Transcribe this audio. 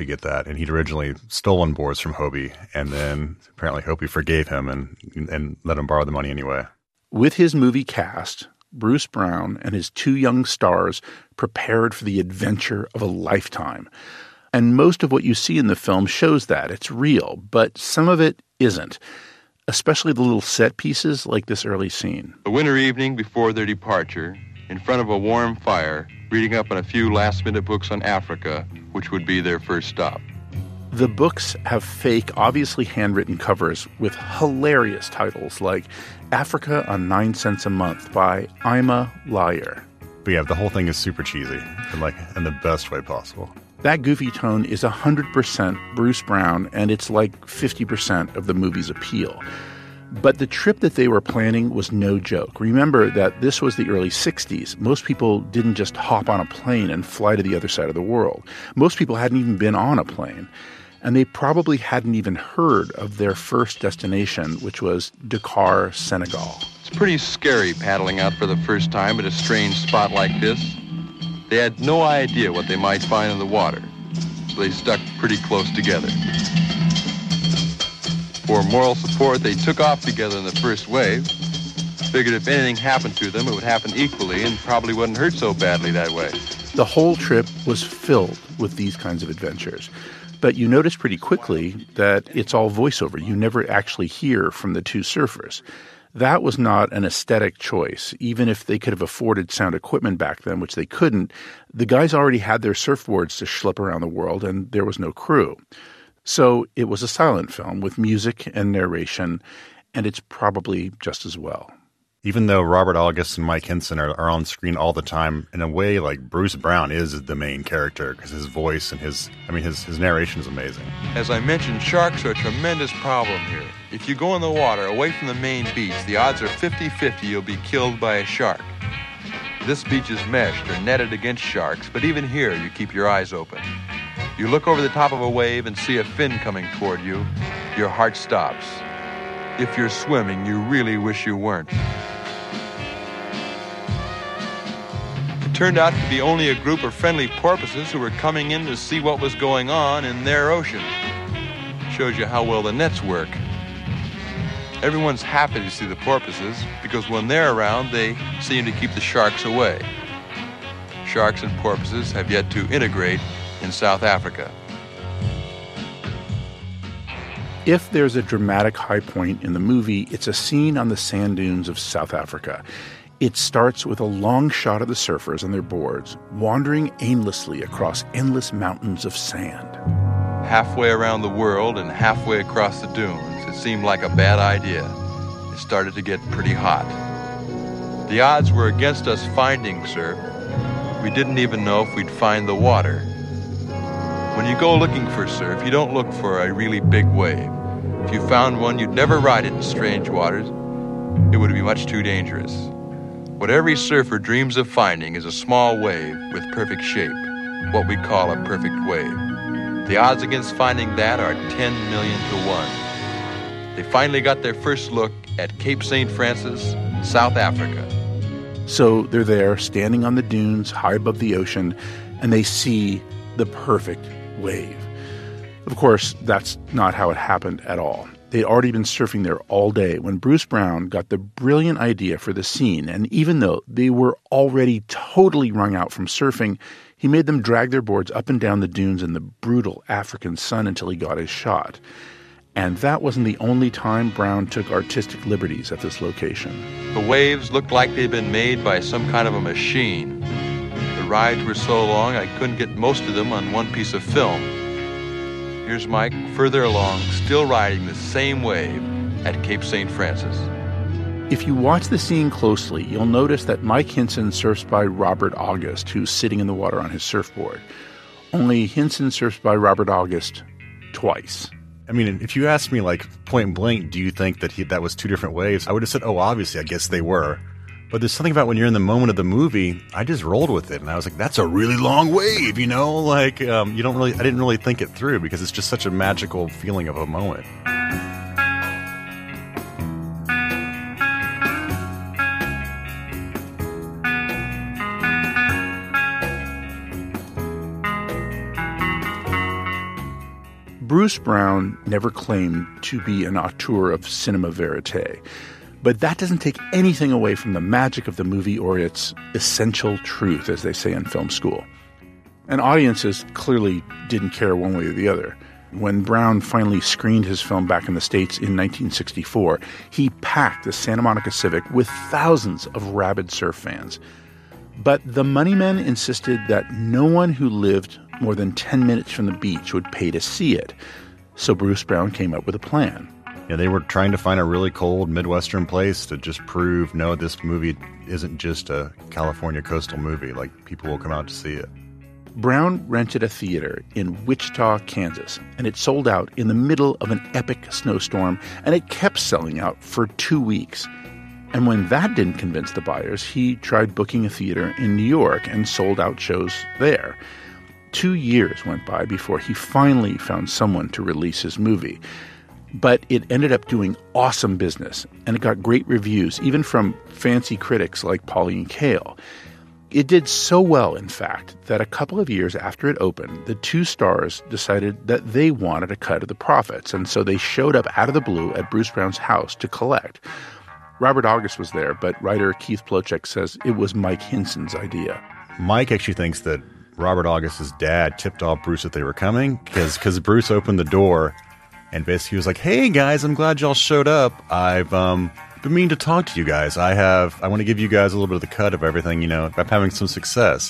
to get that, and he'd originally stolen boards from Hobie, and then apparently Hobie forgave him and and let him borrow the money anyway. With his movie cast, Bruce Brown and his two young stars prepared for the adventure of a lifetime. And most of what you see in the film shows that. It's real, but some of it isn't, especially the little set pieces like this early scene. A winter evening before their departure, in front of a warm fire, reading up on a few last minute books on Africa, which would be their first stop. The books have fake, obviously handwritten covers with hilarious titles like Africa on Nine Cents a Month by I'm a Liar. But yeah, the whole thing is super cheesy, and like in the best way possible. That goofy tone is 100% Bruce Brown, and it's like 50% of the movie's appeal. But the trip that they were planning was no joke. Remember that this was the early 60s. Most people didn't just hop on a plane and fly to the other side of the world. Most people hadn't even been on a plane. And they probably hadn't even heard of their first destination, which was Dakar, Senegal. It's pretty scary paddling out for the first time at a strange spot like this. They had no idea what they might find in the water, so they stuck pretty close together. For moral support, they took off together in the first wave. Figured if anything happened to them, it would happen equally and probably wouldn't hurt so badly that way. The whole trip was filled with these kinds of adventures. But you notice pretty quickly that it's all voiceover. You never actually hear from the two surfers. That was not an aesthetic choice. Even if they could have afforded sound equipment back then, which they couldn't, the guys already had their surfboards to schlep around the world and there was no crew. So it was a silent film with music and narration, and it's probably just as well. Even though Robert August and Mike Hynson are, are on screen all the time, in a way, like Bruce Brown is the main character because his voice and his, I mean, his, his narration is amazing. As I mentioned, sharks are a tremendous problem here. If you go in the water away from the main beach, the odds are 50 50 you'll be killed by a shark. This beach is meshed or netted against sharks, but even here you keep your eyes open. You look over the top of a wave and see a fin coming toward you, your heart stops. If you're swimming, you really wish you weren't. It turned out to be only a group of friendly porpoises who were coming in to see what was going on in their ocean. Shows you how well the nets work. Everyone's happy to see the porpoises because when they're around, they seem to keep the sharks away. Sharks and porpoises have yet to integrate in South Africa. If there's a dramatic high point in the movie, it's a scene on the sand dunes of South Africa. It starts with a long shot of the surfers on their boards, wandering aimlessly across endless mountains of sand. Halfway around the world and halfway across the dunes, it seemed like a bad idea. It started to get pretty hot. The odds were against us finding surf. We didn't even know if we'd find the water. You go looking for surf, you don't look for a really big wave. If you found one, you'd never ride it in strange waters. It would be much too dangerous. What every surfer dreams of finding is a small wave with perfect shape, what we call a perfect wave. The odds against finding that are 10 million to 1. They finally got their first look at Cape St. Francis, South Africa. So they're there, standing on the dunes high above the ocean, and they see the perfect wave. Of course, that's not how it happened at all. They'd already been surfing there all day when Bruce Brown got the brilliant idea for the scene, and even though they were already totally wrung out from surfing, he made them drag their boards up and down the dunes in the brutal African sun until he got his shot. And that wasn't the only time Brown took artistic liberties at this location. The waves looked like they'd been made by some kind of a machine. The rides were so long I couldn't get most of them on one piece of film. Here's Mike further along, still riding the same wave at Cape St. Francis. If you watch the scene closely, you'll notice that Mike Hynson surfs by Robert August, who's sitting in the water on his surfboard. Only Hynson surfs by Robert August twice. I mean, if you asked me like point blank, do you think that he, that was two different waves? I would have said, oh, obviously, I guess they were. But there's something about when you're in the moment of the movie, I just rolled with it, and I was like, "That's a really long wave," you know. Like um, you don't really, I didn't really think it through because it's just such a magical feeling of a moment. Bruce Brown never claimed to be an auteur of cinema verite, but that doesn't take anything away from the magic of the movie or its essential truth, as they say in film school. And audiences clearly didn't care one way or the other. When Brown finally screened his film back in the States in 1964, he packed the Santa Monica Civic with thousands of rabid surf fans. But the money men insisted that no one who lived more than 10 minutes from the beach would pay to see it. So Bruce Brown came up with a plan. Yeah, they were trying to find a really cold Midwestern place to just prove no, this movie isn't just a California coastal movie. Like, people will come out to see it. Brown rented a theater in Wichita, Kansas, and it sold out in the middle of an epic snowstorm, and it kept selling out for two weeks. And when that didn't convince the buyers, he tried booking a theater in New York and sold out shows there. Two years went by before he finally found someone to release his movie. But it ended up doing awesome business, and it got great reviews, even from fancy critics like Pauline Kael. It did so well, in fact, that a couple of years after it opened, the two stars decided that they wanted a cut of the profits, and so they showed up out of the blue at Bruce Brown's house to collect. Robert August was there, but writer Keith Plocek says it was Mike Hynson's idea. Mike actually thinks that Robert August's dad tipped off Bruce that they were coming because because Bruce opened the door and basically was like, "Hey guys, I'm glad y'all showed up. I've um been meaning to talk to you guys. I have I want to give you guys a little bit of the cut of everything. You know, I'm having some success."